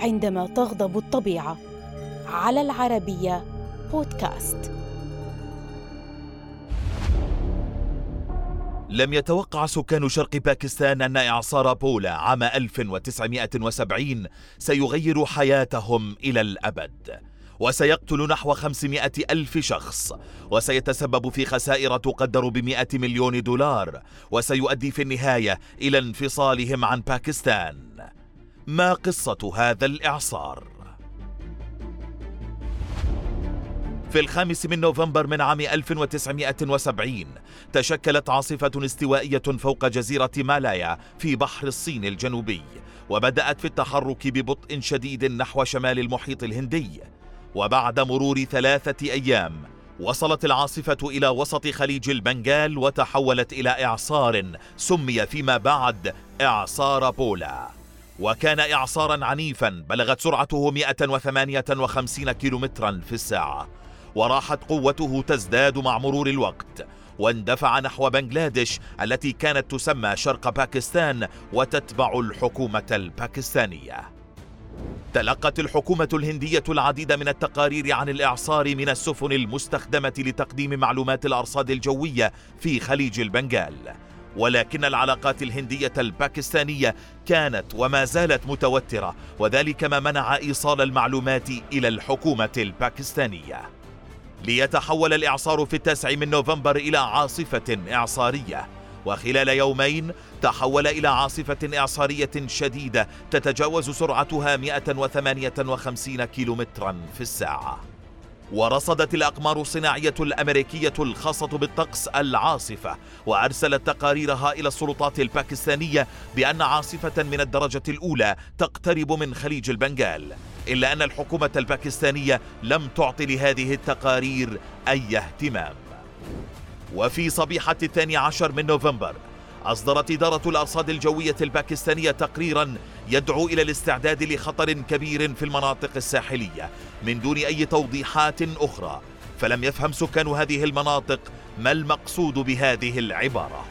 عندما تغضب الطبيعة. على العربية بودكاست. لم يتوقع سكان شرق باكستان أن إعصار بولا عام 1970 سيغير حياتهم إلى الأبد. وسيقتل نحو 500 ألف شخص وسيتسبب في خسائر تقدر بمئة مليون دولار وسيؤدي في النهاية إلى انفصالهم عن باكستان. ما قصة هذا الإعصار؟ في الخامس من نوفمبر من عام 1970 تشكلت عاصفة استوائية فوق جزيرة مالايا في بحر الصين الجنوبي وبدأت في التحرك ببطء شديد نحو شمال المحيط الهندي وبعد مرور ثلاثة أيام وصلت العاصفة إلى وسط خليج البنغال وتحولت إلى إعصار سمي فيما بعد إعصار بولا وكان إعصارا عنيفا بلغت سرعته 158 كيلومترا في الساعة وراحت قوته تزداد مع مرور الوقت واندفع نحو بنغلاديش التي كانت تسمى شرق باكستان وتتبع الحكومة الباكستانية. تلقت الحكومة الهندية العديد من التقارير عن الإعصار من السفن المستخدمة لتقديم معلومات الأرصاد الجوية في خليج البنغال. ولكن العلاقات الهندية الباكستانية كانت وما زالت متوترة وذلك ما منع إيصال المعلومات إلى الحكومة الباكستانية. ليتحول الإعصار في التاسع من نوفمبر إلى عاصفة إعصارية. وخلال يومين تحول إلى عاصفة إعصارية شديدة تتجاوز سرعتها 158 كيلومترا في الساعة. ورصدت الأقمار الصناعية الأمريكية الخاصة بالطقس العاصفة وأرسلت تقاريرها إلى السلطات الباكستانية بأن عاصفة من الدرجة الأولى تقترب من خليج البنغال إلا أن الحكومة الباكستانية لم تعطي لهذه التقارير أي اهتمام. وفي صبيحة الثاني عشر من نوفمبر أصدرت إدارة الأرصاد الجوية الباكستانية تقريرا يدعو إلى الاستعداد لخطر كبير في المناطق الساحلية من دون أي توضيحات أخرى فلم يفهم سكان هذه المناطق ما المقصود بهذه العبارة.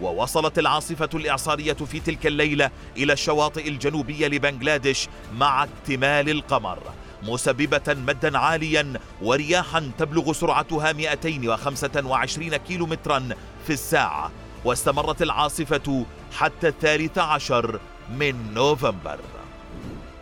ووصلت العاصفة الإعصارية في تلك الليلة إلى الشواطئ الجنوبية لبنغلاديش مع اكتمال القمر مسببة مدا عاليا ورياحا تبلغ سرعتها 225 كيلومترا في الساعة. واستمرت العاصفة حتى الثالث عشر من نوفمبر.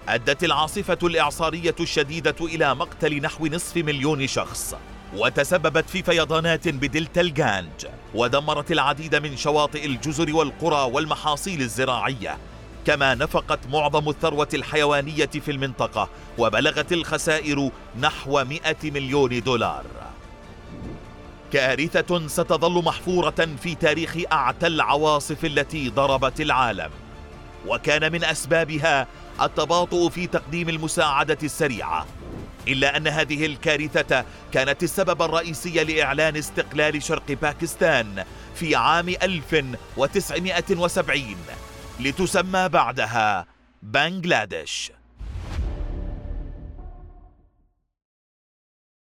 أدت العاصفة الإعصارية الشديدة إلى مقتل نحو نصف مليون شخص وتسببت في فيضانات بدلتا الجانج ودمرت العديد من شواطئ الجزر والقرى والمحاصيل الزراعية. كما نفقت معظم الثروة الحيوانية في المنطقة وبلغت الخسائر نحو 100 مليون دولار. كارثة ستظل محفورة في تاريخ أعتى العواصف التي ضربت العالم. وكان من أسبابها التباطؤ في تقديم المساعدة السريعة. إلا أن هذه الكارثة كانت السبب الرئيسي لإعلان استقلال شرق باكستان في عام 1970 لتسمى بعدها بنغلاديش.